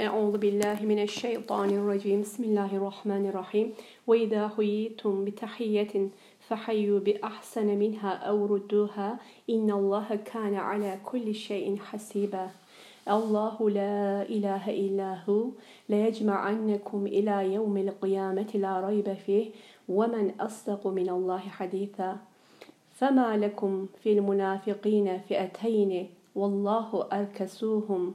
أعوذ بالله من الشيطان الرجيم. بسم الله الرحمن الرحيم. وإذا حييتم بتحية فحيوا بأحسن منها أو ردوها. إن الله كان على كل شيء حسيبا. الله لا إله إلا هو. ليجمعنكم إلى يوم القيامة لا ريب فيه. ومن أصدق من الله حديثا. فما لكم في المنافقين فئتين. والله أركسوهم.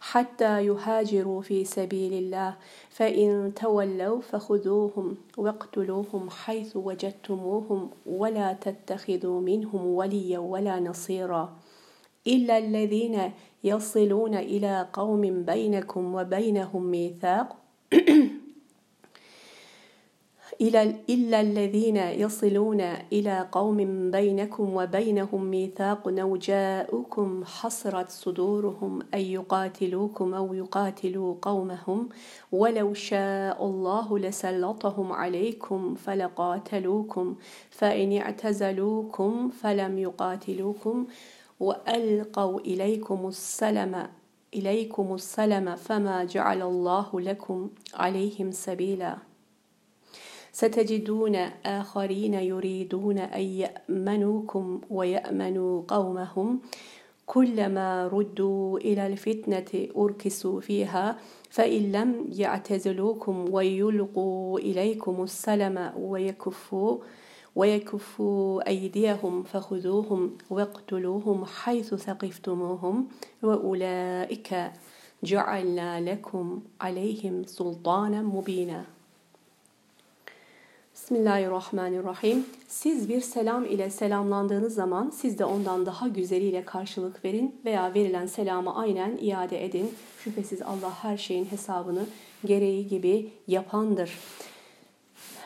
حتى يهاجروا في سبيل الله. فإن تولوا فخذوهم واقتلوهم حيث وجدتموهم ولا تتخذوا منهم وليا ولا نصيرا. إلا الذين يصلون إلى قوم بينكم وبينهم ميثاق إلا الذين يصلون إلى قوم بينكم وبينهم ميثاق أو جاءوكم حصرت صدورهم أن يقاتلوكم أو يقاتلوا قومهم ولو شاء الله لسلطهم عليكم فلقاتلوكم فإن اعتزلوكم فلم يقاتلوكم وألقوا إليكم السلم إليكم السلم فما جعل الله لكم عليهم سبيلا. ستجدون آخرين يريدون أن يأمنوكم ويأمنوا قومهم. كلما ردوا إلى الفتنة أركسوا فيها فإن لم يعتزلوكم ويلقوا إليكم السلم ويكفوا ويكفوا أيديهم فخذوهم واقتلوهم حيث ثقفتموهم. وأولئك جعلنا لكم عليهم سلطانا مبينا. Bismillahirrahmanirrahim. Siz bir selam ile selamlandığınız zaman siz de ondan daha güzeliyle karşılık verin veya verilen selamı aynen iade edin. Şüphesiz Allah her şeyin hesabını gereği gibi yapandır.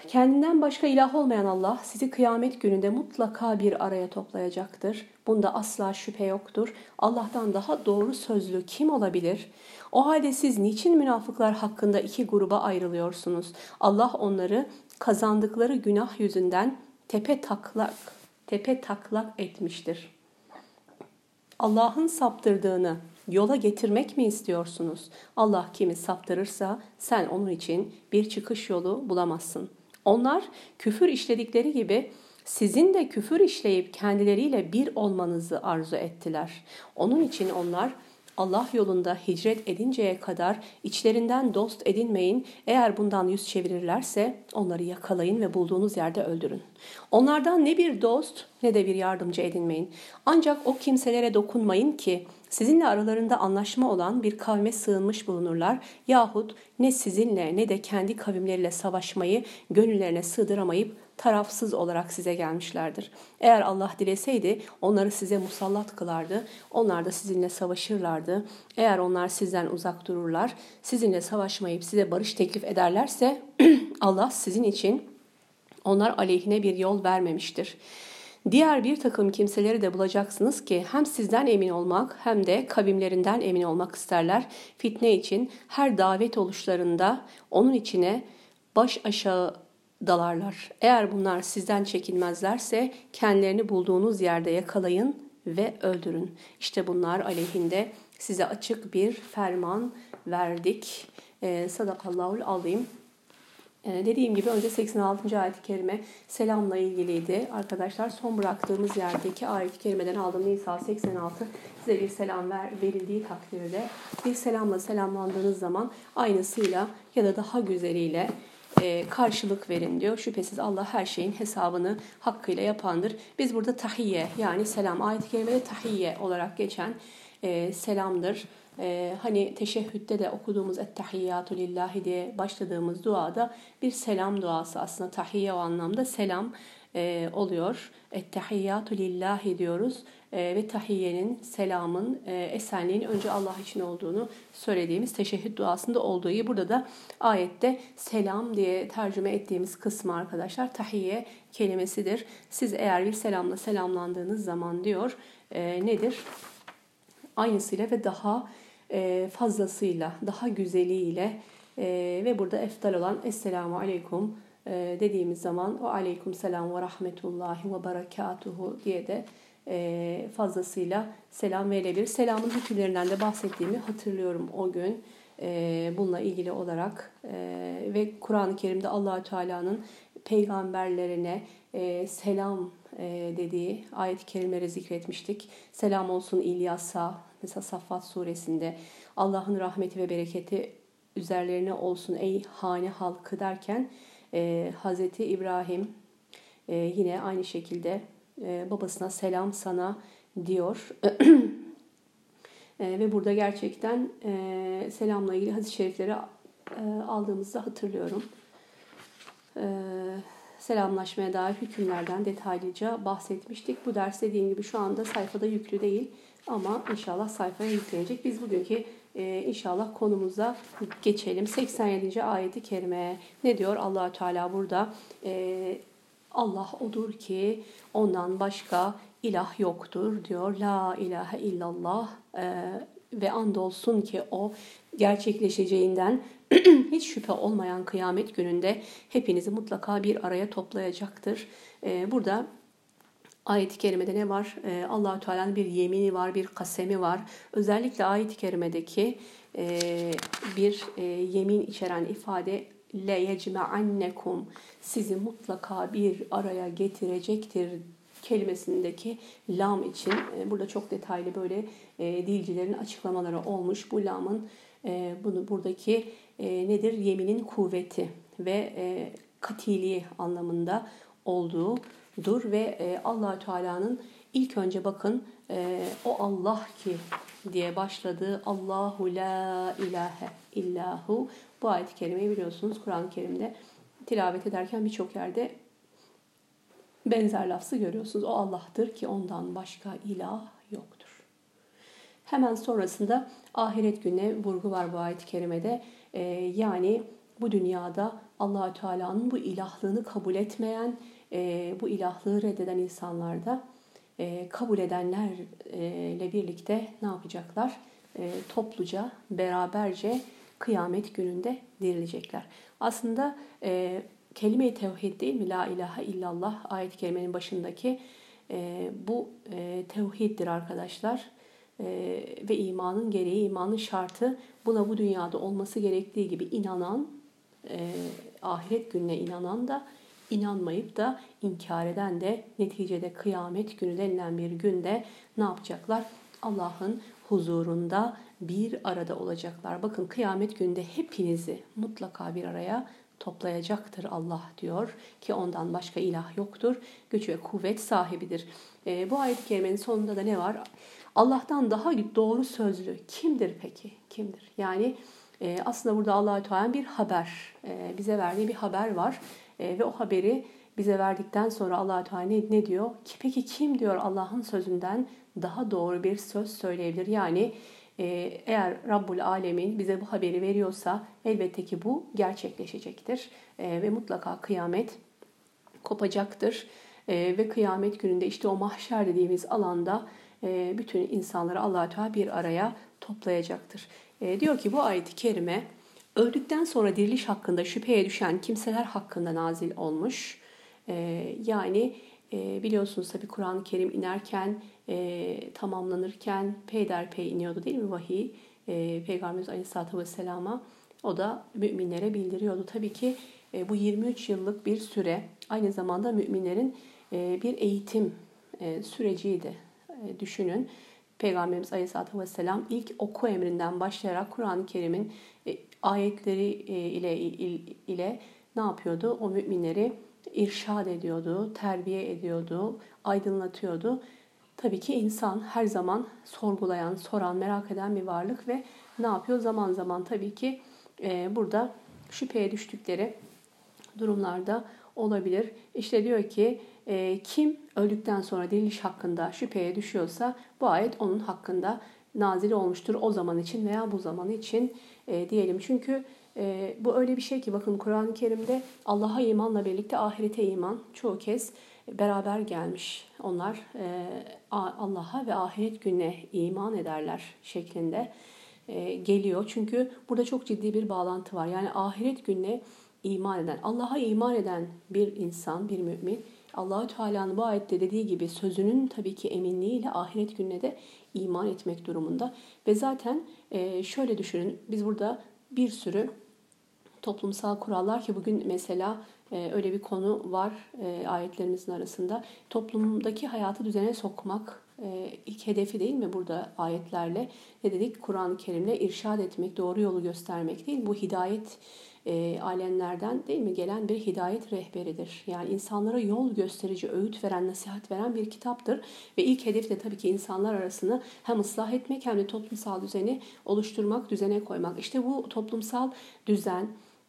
Kendinden başka ilah olmayan Allah sizi kıyamet gününde mutlaka bir araya toplayacaktır. Bunda asla şüphe yoktur. Allah'tan daha doğru sözlü kim olabilir? O halde siz niçin münafıklar hakkında iki gruba ayrılıyorsunuz? Allah onları kazandıkları günah yüzünden tepe taklak, tepe taklak etmiştir. Allah'ın saptırdığını yola getirmek mi istiyorsunuz? Allah kimi saptırırsa sen onun için bir çıkış yolu bulamazsın. Onlar küfür işledikleri gibi sizin de küfür işleyip kendileriyle bir olmanızı arzu ettiler. Onun için onlar Allah yolunda hicret edinceye kadar içlerinden dost edinmeyin. Eğer bundan yüz çevirirlerse onları yakalayın ve bulduğunuz yerde öldürün. Onlardan ne bir dost ne de bir yardımcı edinmeyin. Ancak o kimselere dokunmayın ki sizinle aralarında anlaşma olan bir kavme sığınmış bulunurlar yahut ne sizinle ne de kendi kavimleriyle savaşmayı gönüllerine sığdıramayıp tarafsız olarak size gelmişlerdir. Eğer Allah dileseydi onları size musallat kılardı. Onlar da sizinle savaşırlardı. Eğer onlar sizden uzak dururlar, sizinle savaşmayıp size barış teklif ederlerse Allah sizin için onlar aleyhine bir yol vermemiştir. Diğer bir takım kimseleri de bulacaksınız ki hem sizden emin olmak hem de kavimlerinden emin olmak isterler. Fitne için her davet oluşlarında onun içine baş aşağı dalarlar. Eğer bunlar sizden çekinmezlerse kendilerini bulduğunuz yerde yakalayın ve öldürün. İşte bunlar aleyhinde size açık bir ferman verdik. Ee, Sadakallahul azim. Ee, dediğim gibi önce 86. ayet-i kerime selamla ilgiliydi. Arkadaşlar son bıraktığımız yerdeki ayet-i kerimeden aldığım Nisa 86 size bir selam ver, verildiği takdirde bir selamla selamlandığınız zaman aynısıyla ya da daha güzeliyle e, karşılık verin diyor. Şüphesiz Allah her şeyin hesabını hakkıyla yapandır. Biz burada tahiyye yani selam ayet-i kerimede tahiyye olarak geçen e, selamdır. E, hani teşehhütte de okuduğumuz ettehiyyatü lillahi diye başladığımız duada bir selam duası aslında tahiyye o anlamda selam e, oluyor. Ettehiyyatü lillahi diyoruz e, ve tahiyyenin, selamın, e, esenliğin önce Allah için olduğunu söylediğimiz teşehhüd duasında olduğu gibi burada da ayette selam diye tercüme ettiğimiz kısmı arkadaşlar tahiyye kelimesidir. Siz eğer bir selamla selamlandığınız zaman diyor e, nedir? Aynısıyla ve daha fazlasıyla, daha güzeliyle e, ve burada eftal olan Esselamu Aleyküm e, dediğimiz zaman o Aleyküm Selam ve Rahmetullahi ve Berekatuhu diye de e, fazlasıyla selam verilebilir. Selamın hükümlerinden de bahsettiğimi hatırlıyorum o gün. E, bununla ilgili olarak e, ve Kur'an-ı Kerim'de Allahü Teala'nın peygamberlerine e, selam e, dediği ayet-i kerimeleri zikretmiştik. Selam olsun İlyas'a, mesela Saffat suresinde Allah'ın rahmeti ve bereketi üzerlerine olsun ey hane halkı derken e, Hazreti İbrahim e, yine aynı şekilde e, babasına selam sana diyor. e, ve burada gerçekten e, selamla ilgili hadis-i şerifleri e, aldığımızda hatırlıyorum. E, selamlaşmaya dair hükümlerden detaylıca bahsetmiştik. Bu ders dediğim gibi şu anda sayfada yüklü değil ama inşallah sayfaya yüklenecek. Biz bugünkü e, inşallah konumuza geçelim. 87. ayeti kerime ne diyor allah Teala burada? E, Allah odur ki ondan başka ilah yoktur diyor. La ilahe illallah e, ve andolsun ki o gerçekleşeceğinden hiç şüphe olmayan kıyamet gününde hepinizi mutlaka bir araya toplayacaktır. E, burada Ayet-i kerimede ne var? Ee, Allahü Teala'nın bir yemini var, bir kasemi var. Özellikle ayet-i kerimedeki e, bir e, yemin içeren ifade le yecme'annekum sizi mutlaka bir araya getirecektir kelimesindeki lam için e, burada çok detaylı böyle e, dilcilerin açıklamaları olmuş. Bu lamın e, bunu buradaki e, nedir? Yeminin kuvveti ve e, katiliği anlamında olduğudur ve e, Allahü Teala'nın ilk önce bakın e, o Allah ki diye başladığı Allahu la ilahe illahu bu ayet-i kerimeyi biliyorsunuz Kur'an-ı Kerim'de tilavet ederken birçok yerde benzer lafzı görüyorsunuz. O Allah'tır ki ondan başka ilah yoktur. Hemen sonrasında ahiret gününe vurgu var bu ayet-i kerimede. Ee, yani bu dünyada Allahü Teala'nın bu ilahlığını kabul etmeyen, e, bu ilahlığı reddeden insanlarda e, kabul edenlerle birlikte ne yapacaklar? E, topluca, beraberce kıyamet gününde dirilecekler. Aslında e, kelime-i tevhid değil mi? La ilahe illallah ayet-i kerimenin başındaki e, bu e, tevhiddir arkadaşlar. E, ve imanın gereği, imanın şartı buna bu dünyada olması gerektiği gibi inanan, e, ahiret gününe inanan da inanmayıp da inkar eden de neticede kıyamet günü denilen bir günde ne yapacaklar? Allah'ın huzurunda bir arada olacaklar. Bakın kıyamet günde hepinizi mutlaka bir araya toplayacaktır Allah diyor ki ondan başka ilah yoktur. Güç ve kuvvet sahibidir. E, bu ayet-i kerimenin sonunda da ne var? Allah'tan daha doğru sözlü kimdir peki? Kimdir? Yani e, aslında burada Allahü Teala bir haber, e, bize verdiği bir haber var e, ve o haberi bize verdikten sonra Allahü Teala ne diyor? Ki peki kim diyor Allah'ın sözünden daha doğru bir söz söyleyebilir? Yani e, eğer Rabbul Alemin bize bu haberi veriyorsa elbette ki bu gerçekleşecektir e, ve mutlaka kıyamet kopacaktır e, ve kıyamet gününde işte o mahşer dediğimiz alanda e, bütün insanları allah Teala bir araya toplayacaktır. E, diyor ki bu ayet-i kerime öldükten sonra diriliş hakkında şüpheye düşen kimseler hakkında nazil olmuş. E, yani e, biliyorsunuz tabi Kur'an-ı Kerim inerken e, tamamlanırken peyderpey iniyordu değil mi vahiy? E, Peygamberimiz Aleyhisselatü Vesselam'a o da müminlere bildiriyordu. Tabii ki e, bu 23 yıllık bir süre aynı zamanda müminlerin e, bir eğitim e, süreciydi. E, düşünün. Peygamberimiz Aleyhisselatü Vesselam ilk oku emrinden başlayarak Kur'an-ı Kerim'in e, ayetleri e, ile, ile ne yapıyordu? O müminleri irşad ediyordu, terbiye ediyordu, aydınlatıyordu. Tabii ki insan her zaman sorgulayan, soran, merak eden bir varlık ve ne yapıyor? Zaman zaman tabii ki e, burada şüpheye düştükleri durumlarda olabilir. İşte diyor ki e, kim öldükten sonra diriliş hakkında şüpheye düşüyorsa bu ayet onun hakkında nazil olmuştur o zaman için veya bu zaman için e, diyelim. Çünkü e, bu öyle bir şey ki bakın Kur'an-ı Kerim'de Allah'a imanla birlikte ahirete iman çoğu kez beraber gelmiş. Onlar e, Allah'a ve ahiret gününe iman ederler şeklinde e, geliyor. Çünkü burada çok ciddi bir bağlantı var. Yani ahiret gününe iman eden, Allah'a iman eden bir insan, bir mümin Allahü Teala'nın bu ayette dediği gibi sözünün tabii ki eminliğiyle ahiret gününe de iman etmek durumunda. Ve zaten e, şöyle düşünün, biz burada bir sürü toplumsal kurallar ki bugün mesela e, öyle bir konu var e, ayetlerimizin arasında. Toplumdaki hayatı düzene sokmak ilk hedefi değil mi burada ayetlerle? Ne dedik? Kur'an-ı Kerim'le irşad etmek, doğru yolu göstermek değil. Bu hidayet e, alemlerden değil mi gelen bir hidayet rehberidir. Yani insanlara yol gösterici, öğüt veren, nasihat veren bir kitaptır. Ve ilk hedef de tabii ki insanlar arasını hem ıslah etmek hem de toplumsal düzeni oluşturmak, düzene koymak. İşte bu toplumsal düzen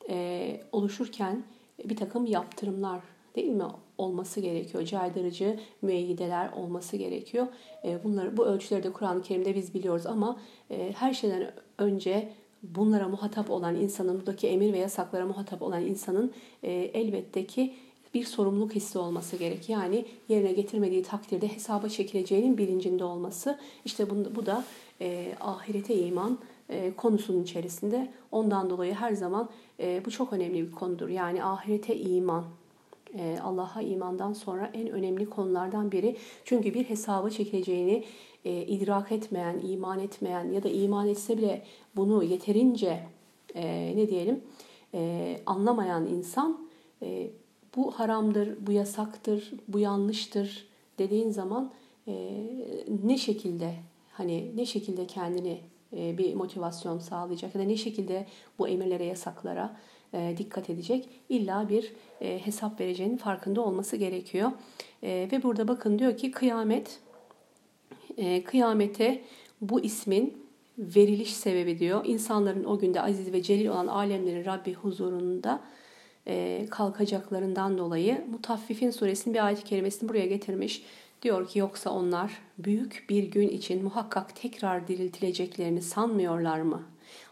e, oluşurken bir takım yaptırımlar değil mi olması gerekiyor. Caydırıcı müeyyideler olması gerekiyor. E, bunları bu ölçüleri de Kur'an-ı Kerim'de biz biliyoruz ama e, her şeyden önce bunlara muhatap olan insanın, buradaki emir ve yasaklara muhatap olan insanın e, elbette ki bir sorumluluk hissi olması gerek. Yani yerine getirmediği takdirde hesaba çekileceğinin bilincinde olması. İşte bu, bu da e, ahirete iman e, konusunun içerisinde. Ondan dolayı her zaman e, bu çok önemli bir konudur. Yani ahirete iman, e, Allah'a imandan sonra en önemli konulardan biri. Çünkü bir hesaba çekileceğini e, idrak etmeyen, iman etmeyen ya da iman etse bile bunu yeterince e, ne diyelim e, anlamayan insan e, bu haramdır, bu yasaktır, bu yanlıştır dediğin zaman e, ne şekilde hani ne şekilde kendini e, bir motivasyon sağlayacak ya da ne şekilde bu emirlere, yasaklara e, dikkat edecek. İlla bir e, hesap vereceğinin farkında olması gerekiyor. E, ve burada bakın diyor ki kıyamet e, kıyamete bu ismin veriliş sebebi diyor. İnsanların o günde aziz ve celil olan alemlerin Rabbi huzurunda e, kalkacaklarından dolayı Mutaffifin suresinin bir ayet-i kerimesini buraya getirmiş. Diyor ki yoksa onlar büyük bir gün için muhakkak tekrar diriltileceklerini sanmıyorlar mı?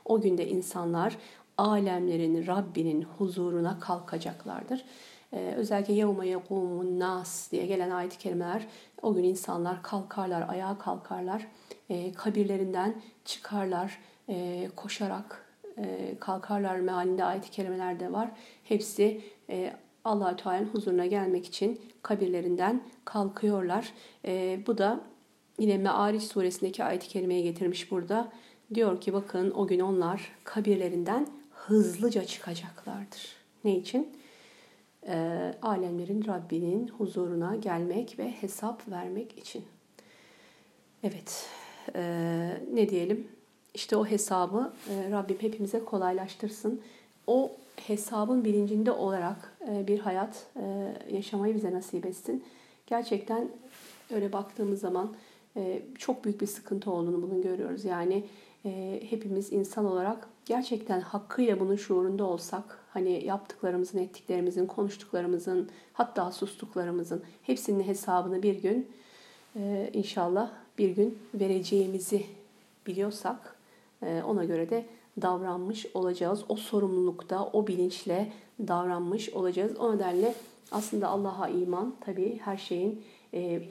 O günde insanlar alemlerin Rabbinin huzuruna kalkacaklardır. Ee, özellikle yevme yekumun nas diye gelen ayet-i kerimeler o gün insanlar kalkarlar, ayağa kalkarlar, e, kabirlerinden çıkarlar, e, koşarak e, kalkarlar mealinde ayet-i kerimeler de var. Hepsi e, allah Teala'nın huzuruna gelmek için kabirlerinden kalkıyorlar. Bu da yine Me'ariç suresindeki ayet-i kerimeye getirmiş burada. Diyor ki bakın o gün onlar kabirlerinden hızlıca çıkacaklardır. Ne için? E, alemlerin Rabbinin huzuruna gelmek ve hesap vermek için. Evet, e, ne diyelim? İşte o hesabı e, Rabbim hepimize kolaylaştırsın. O hesabın bilincinde olarak e, bir hayat e, yaşamayı bize nasip etsin. Gerçekten öyle baktığımız zaman e, çok büyük bir sıkıntı olduğunu bunu görüyoruz. Yani e, hepimiz insan olarak gerçekten hakkıyla bunun şuurunda olsak, hani yaptıklarımızın, ettiklerimizin, konuştuklarımızın, hatta sustuklarımızın hepsinin hesabını bir gün e, inşallah bir gün vereceğimizi biliyorsak e, ona göre de davranmış olacağız. O sorumlulukta, o bilinçle davranmış olacağız. O nedenle aslında Allah'a iman tabii her şeyin e,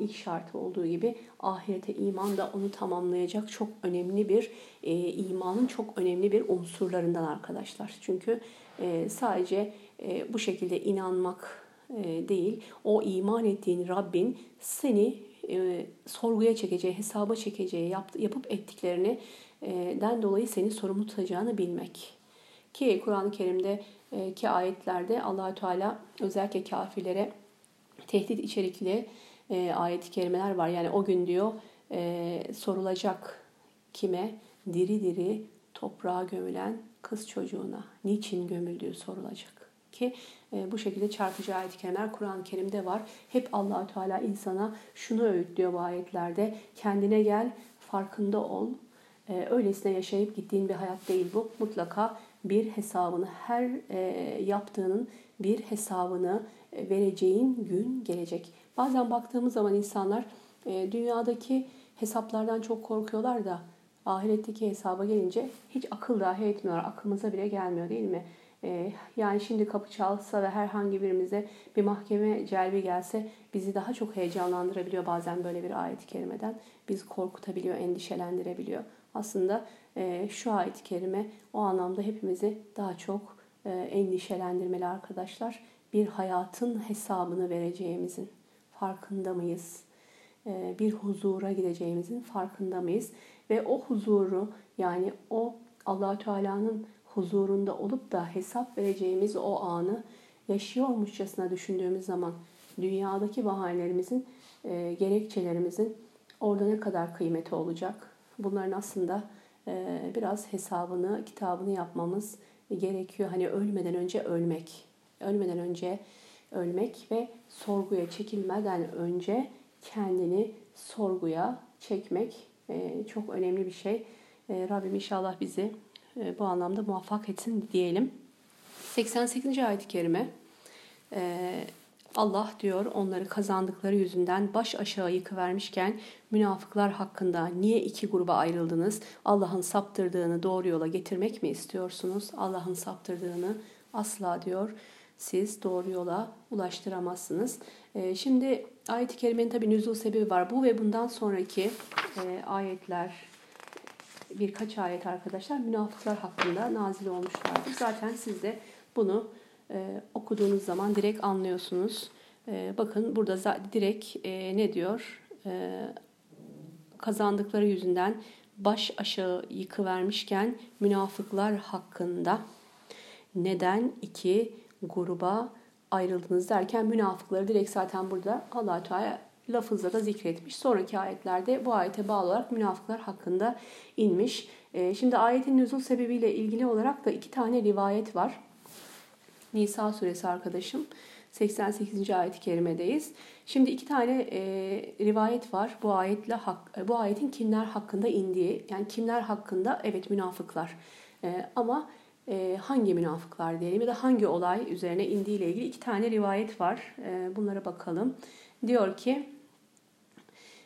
ilk şartı olduğu gibi ahirete iman da onu tamamlayacak çok önemli bir e, imanın çok önemli bir unsurlarından arkadaşlar. Çünkü e, sadece e, bu şekilde inanmak değil, o iman ettiğin Rabbin seni sorguya çekeceği, hesaba çekeceği, yap, yapıp ettiklerini den dolayı seni sorumlu tutacağını bilmek. Ki Kur'an-ı Kerim'de ki ayetlerde Allahü Teala özellikle kafirlere tehdit içerikli e, ayet-i kerimeler var. Yani o gün diyor e, sorulacak kime? Diri diri toprağa gömülen kız çocuğuna niçin gömüldüğü sorulacak. Ki e, bu şekilde çarpıcı ayet-i kerimeler Kur'an-ı Kerim'de var. Hep Allahü Teala insana şunu öğütlüyor bu ayetlerde. Kendine gel, farkında ol. E, öylesine yaşayıp gittiğin bir hayat değil bu. Mutlaka bir hesabını, her e, yaptığının bir hesabını vereceğin gün gelecek. Bazen baktığımız zaman insanlar e, dünyadaki hesaplardan çok korkuyorlar da ahiretteki hesaba gelince hiç akıl dahi etmiyorlar. Aklımıza bile gelmiyor değil mi? E, yani şimdi kapı çalsa ve herhangi birimize bir mahkeme celbi gelse bizi daha çok heyecanlandırabiliyor bazen böyle bir ayet-i kerimeden. Bizi korkutabiliyor, endişelendirebiliyor. Aslında e, şu ayet-i kerime o anlamda hepimizi daha çok e, endişelendirmeli arkadaşlar. Bir hayatın hesabını vereceğimizin farkında mıyız? E, bir huzura gideceğimizin farkında mıyız? Ve o huzuru yani o allah Teala'nın huzurunda olup da hesap vereceğimiz o anı yaşıyormuşçasına düşündüğümüz zaman dünyadaki bahanelerimizin, e, gerekçelerimizin orada ne kadar kıymeti olacak? Bunların aslında e, biraz hesabını, kitabını yapmamız gerekiyor. Hani ölmeden önce ölmek, ölmeden önce ölmek ve sorguya çekilmeden önce kendini sorguya çekmek e, çok önemli bir şey. E, Rabbim inşallah bizi e, bu anlamda muvaffak etsin diyelim. 88. ayet-i kerime Allah diyor onları kazandıkları yüzünden baş aşağı yıkıvermişken münafıklar hakkında niye iki gruba ayrıldınız? Allah'ın saptırdığını doğru yola getirmek mi istiyorsunuz? Allah'ın saptırdığını asla diyor siz doğru yola ulaştıramazsınız. Şimdi ayet-i kerimenin tabi nüzul sebebi var. Bu ve bundan sonraki ayetler birkaç ayet arkadaşlar münafıklar hakkında nazil olmuşlardır. Zaten siz de bunu e, okuduğunuz zaman direkt anlıyorsunuz. E, bakın burada direkt e, ne diyor? E, kazandıkları yüzünden baş aşağı yıkıvermişken münafıklar hakkında neden iki gruba ayrıldınız derken münafıkları direkt zaten burada allah Teala lafızla da zikretmiş. Sonraki ayetlerde bu ayete bağlı olarak münafıklar hakkında inmiş. E, şimdi ayetin nüzul sebebiyle ilgili olarak da iki tane rivayet var. Nisa suresi arkadaşım. 88. ayet-i kerimedeyiz. Şimdi iki tane e, rivayet var. Bu ayetle hak, bu ayetin kimler hakkında indiği. Yani kimler hakkında? Evet münafıklar. E, ama e, hangi münafıklar diyelim ya da hangi olay üzerine indiği ilgili iki tane rivayet var. E, bunlara bakalım. Diyor ki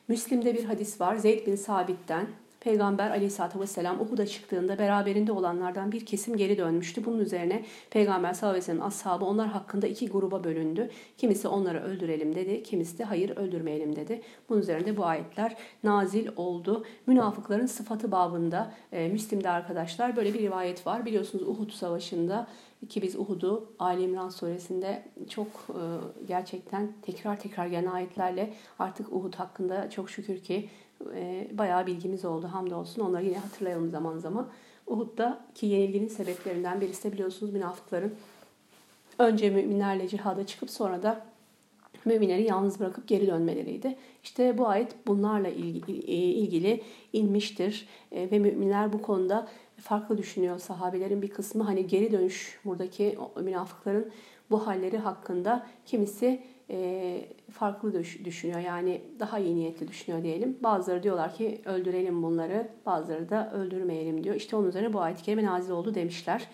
Müslim'de bir hadis var. Zeyd bin Sabit'ten Peygamber aleyhissalatü vesselam Uhud'a çıktığında beraberinde olanlardan bir kesim geri dönmüştü. Bunun üzerine Peygamber sallallahu aleyhi ve sellem ashabı onlar hakkında iki gruba bölündü. Kimisi onları öldürelim dedi, kimisi de hayır öldürmeyelim dedi. Bunun üzerinde bu ayetler nazil oldu. Münafıkların sıfatı babında e, Müslim'de arkadaşlar böyle bir rivayet var. Biliyorsunuz Uhud Savaşı'nda ki biz Uhud'u Ali İmran suresinde çok e, gerçekten tekrar tekrar gelen ayetlerle artık Uhud hakkında çok şükür ki e, bayağı bilgimiz oldu hamdolsun. Onları yine hatırlayalım zaman zaman. Uhud'da ki yenilginin sebeplerinden birisi de biliyorsunuz münafıkların önce müminlerle cihada çıkıp sonra da müminleri yalnız bırakıp geri dönmeleriydi. İşte bu ayet bunlarla ilgili, e, ilgili inmiştir e, ve müminler bu konuda farklı düşünüyor. Sahabelerin bir kısmı hani geri dönüş buradaki münafıkların bu halleri hakkında kimisi farklı düşünüyor. Yani daha iyi niyetli düşünüyor diyelim. Bazıları diyorlar ki öldürelim bunları. Bazıları da öldürmeyelim diyor. İşte onun üzerine bu ayet-i kerime nazil oldu demişler.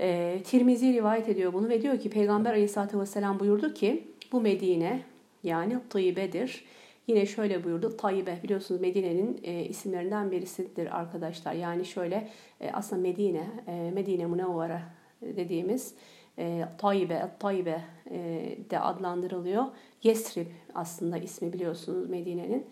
E, Tirmizi rivayet ediyor bunu ve diyor ki Peygamber aleyhissalatü vesselam buyurdu ki bu Medine yani Tayyibe'dir. Yine şöyle buyurdu. Tayyibe biliyorsunuz Medine'nin e, isimlerinden birisidir arkadaşlar. Yani şöyle e, aslında Medine, e, Medine Munevvara dediğimiz e, Tayyibe, Tayyibe e, de adlandırılıyor. Yesrib aslında ismi biliyorsunuz Medine'nin.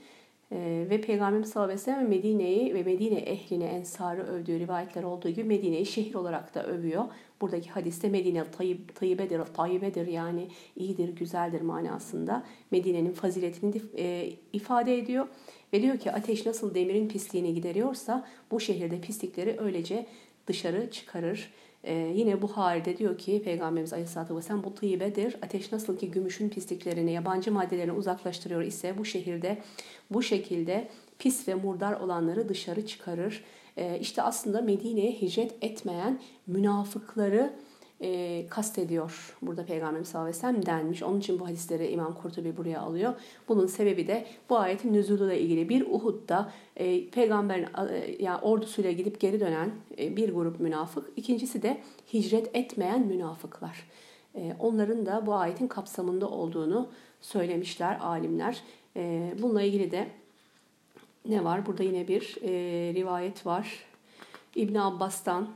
E, ve Peygamberimiz sallallahu aleyhi ve sellem Medine'yi ve Medine ehline ensarı övdüğü rivayetler olduğu gibi Medine'yi şehir olarak da övüyor. Buradaki hadiste Medine tayyib, tayyibedir, tayyibedir yani iyidir, güzeldir manasında. Medine'nin faziletini e, ifade ediyor. Ve diyor ki ateş nasıl demirin pisliğini gideriyorsa bu şehirde pislikleri öylece dışarı çıkarır. Ee, yine Buhari'de diyor ki Peygamberimiz Aleyhisselatü Vesselam bu tıybedir. Ateş nasıl ki gümüşün pisliklerini, yabancı maddelerini uzaklaştırıyor ise bu şehirde bu şekilde pis ve murdar olanları dışarı çıkarır. Ee, işte aslında Medine'ye hicret etmeyen münafıkları e, kastediyor burada Peygamberimiz sallallahu aleyhi ve sellem denmiş. Onun için bu hadisleri İmam Kurtubi buraya alıyor. Bunun sebebi de bu ayetin nüzuluyla ilgili. Bir Uhud'da e, peygamberin e, yani ordusuyla gidip geri dönen e, bir grup münafık. İkincisi de hicret etmeyen münafıklar. E, onların da bu ayetin kapsamında olduğunu söylemişler alimler. E, bununla ilgili de ne var? Burada yine bir e, rivayet var. İbn Abbas'tan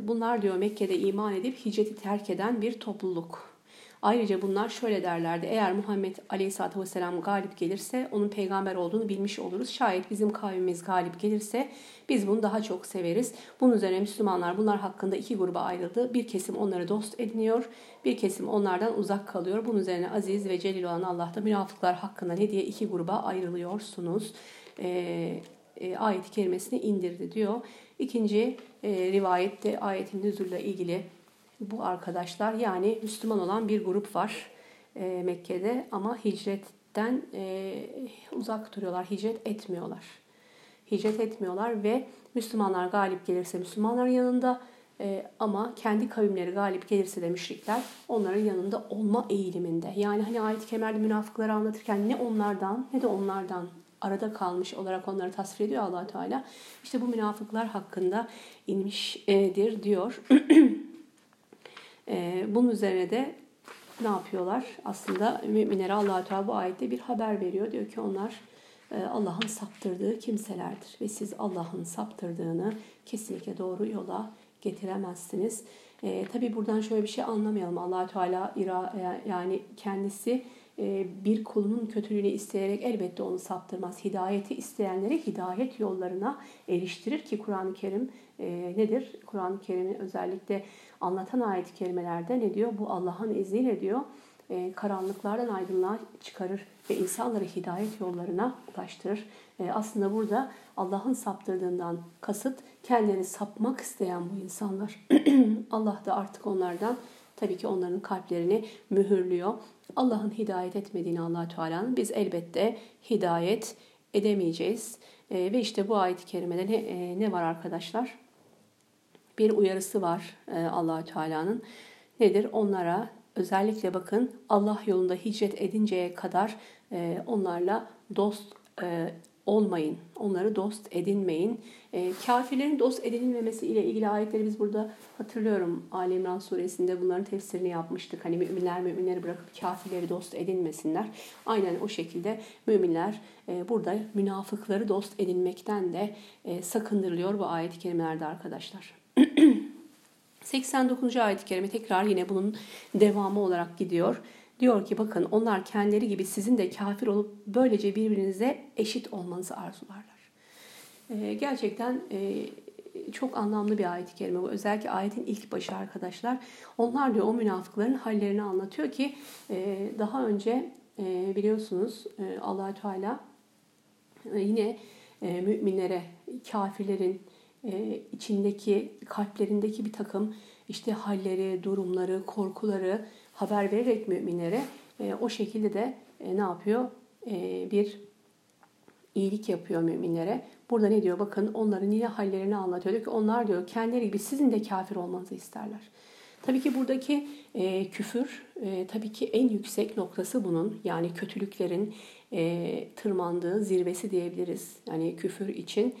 bunlar diyor Mekke'de iman edip hicreti terk eden bir topluluk. Ayrıca bunlar şöyle derlerdi. Eğer Muhammed Aleyhisselatü Vesselam galip gelirse onun peygamber olduğunu bilmiş oluruz. Şayet bizim kavmimiz galip gelirse biz bunu daha çok severiz. Bunun üzerine Müslümanlar bunlar hakkında iki gruba ayrıldı. Bir kesim onları dost ediniyor. Bir kesim onlardan uzak kalıyor. Bunun üzerine aziz ve celil olan Allah da münafıklar hakkında ne diye iki gruba ayrılıyorsunuz. E, e, ayet-i kerimesini indirdi diyor. İkinci e, rivayette ayetin nüzulle ilgili bu arkadaşlar yani Müslüman olan bir grup var e, Mekke'de ama hicretten e, uzak duruyorlar, hicret etmiyorlar. Hicret etmiyorlar ve Müslümanlar galip gelirse Müslümanların yanında e, ama kendi kavimleri galip gelirse de müşrikler onların yanında olma eğiliminde. Yani hani ayet-i kemerde münafıkları anlatırken ne onlardan ne de onlardan arada kalmış olarak onları tasvir ediyor allah Teala. İşte bu münafıklar hakkında inmiştir diyor. Ee, bunun üzerine de ne yapıyorlar? Aslında müminlere allah Teala bu ayette bir haber veriyor. Diyor ki onlar e, Allah'ın saptırdığı kimselerdir. Ve siz Allah'ın saptırdığını kesinlikle doğru yola getiremezsiniz. E, Tabi buradan şöyle bir şey anlamayalım. allah Teala yani kendisi e, bir kulunun kötülüğünü isteyerek elbette onu saptırmaz. Hidayeti isteyenleri hidayet yollarına eriştirir ki Kur'an-ı Kerim e, nedir? Kur'an-ı Kerim'i özellikle anlatan ayet-i kerimelerde ne diyor? Bu Allah'ın izniyle diyor e, karanlıklardan aydınlığa çıkarır ve insanları hidayet yollarına ulaştırır. aslında burada Allah'ın saptırdığından kasıt kendini sapmak isteyen bu insanlar. Allah da artık onlardan tabii ki onların kalplerini mühürlüyor. Allah'ın hidayet etmediğini allah Teala'nın biz elbette hidayet edemeyeceğiz. E, ve işte bu ayet-i kerimede ne, e, ne var arkadaşlar? Bir uyarısı var e, allah Teala'nın. Nedir? Onlara özellikle bakın Allah yolunda hicret edinceye kadar e, onlarla dost e, olmayın. Onları dost edinmeyin. E, kafirlerin dost edinilmemesi ile ilgili ayetleri biz burada hatırlıyorum. Ali İmran suresinde bunların tefsirini yapmıştık. Hani müminler müminleri bırakıp kafirleri dost edinmesinler. Aynen o şekilde müminler e, burada münafıkları dost edinmekten de e, sakındırılıyor bu ayet-i kerimelerde arkadaşlar. 89. ayet-i kerime tekrar yine bunun devamı olarak gidiyor. Diyor ki bakın onlar kendileri gibi sizin de kafir olup böylece birbirinize eşit olmanızı arzularlar. Ee, gerçekten e, çok anlamlı bir ayet-i kerime bu. Özellikle ayetin ilk başı arkadaşlar. Onlar diyor o münafıkların hallerini anlatıyor ki e, daha önce e, biliyorsunuz e, allah Teala e, yine e, müminlere, kafirlerin e, içindeki, kalplerindeki bir takım işte halleri, durumları, korkuları haber vererek müminlere e, o şekilde de e, ne yapıyor? E, bir iyilik yapıyor müminlere. Burada ne diyor? Bakın onların yine hallerini anlatıyor. Diyor ki onlar diyor kendileri gibi sizin de kafir olmanızı isterler. Tabii ki buradaki e, küfür e, tabii ki en yüksek noktası bunun. Yani kötülüklerin e, tırmandığı zirvesi diyebiliriz. Yani küfür için.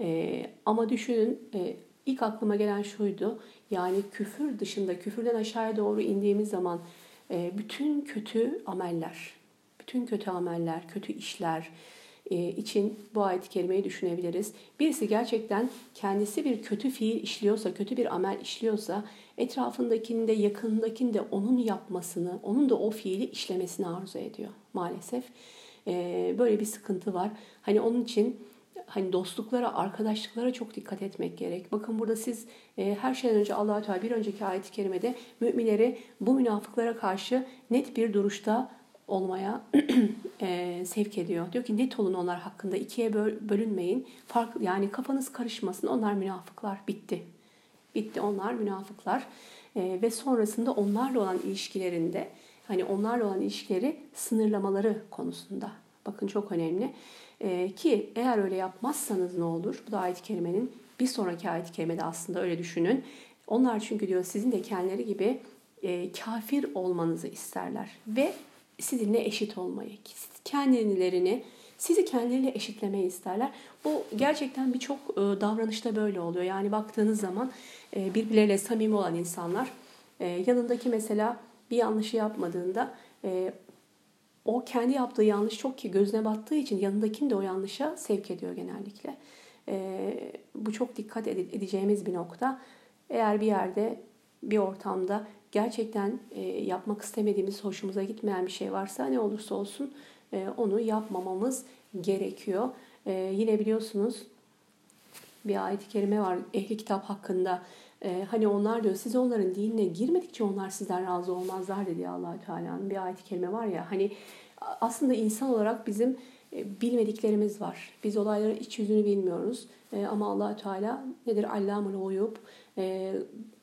E, ama düşünün e, ilk aklıma gelen şuydu. Yani küfür dışında, küfürden aşağıya doğru indiğimiz zaman e, bütün kötü ameller, bütün kötü ameller, kötü işler e, için bu ayet-i kerimeyi düşünebiliriz. Birisi gerçekten kendisi bir kötü fiil işliyorsa, kötü bir amel işliyorsa etrafındakinde, yakındakinde onun yapmasını, onun da o fiili işlemesini arzu ediyor maalesef. E, böyle bir sıkıntı var. Hani onun için hani dostluklara, arkadaşlıklara çok dikkat etmek gerek. Bakın burada siz e, her şeyden önce allah Teala bir önceki ayet-i kerimede müminleri bu münafıklara karşı net bir duruşta olmaya e, sevk ediyor. Diyor ki net olun onlar hakkında ikiye bölünmeyin. Fark, yani kafanız karışmasın. Onlar münafıklar. Bitti. Bitti. Onlar münafıklar. E, ve sonrasında onlarla olan ilişkilerinde hani onlarla olan ilişkileri sınırlamaları konusunda. Bakın çok önemli. E, ki eğer öyle yapmazsanız ne olur? Bu da ayet-i kerimenin bir sonraki ayet-i kerimede aslında öyle düşünün. Onlar çünkü diyor sizin de kendileri gibi e, kafir olmanızı isterler ve sizinle eşit olmayı, kendilerini sizi kendileriyle eşitlemeyi isterler. Bu gerçekten birçok e, davranışta böyle oluyor. Yani baktığınız zaman e, birbirleriyle samimi olan insanlar e, yanındaki mesela bir yanlışı yapmadığında o kendi yaptığı yanlış çok ki gözüne battığı için yanındakini de o yanlışa sevk ediyor genellikle. E, bu çok dikkat edeceğimiz bir nokta. Eğer bir yerde, bir ortamda gerçekten e, yapmak istemediğimiz, hoşumuza gitmeyen bir şey varsa ne olursa olsun e, onu yapmamamız gerekiyor. E, yine biliyorsunuz bir ayet-i kerime var ehli kitap hakkında. E, hani onlar diyor siz onların dinine girmedikçe onlar sizden razı olmazlar dedi allah Teala'nın bir ayet-i kerime var ya. Hani aslında insan olarak bizim e, bilmediklerimiz var. Biz olayların iç yüzünü bilmiyoruz. E, ama allah Teala nedir? Allamul uyub. E,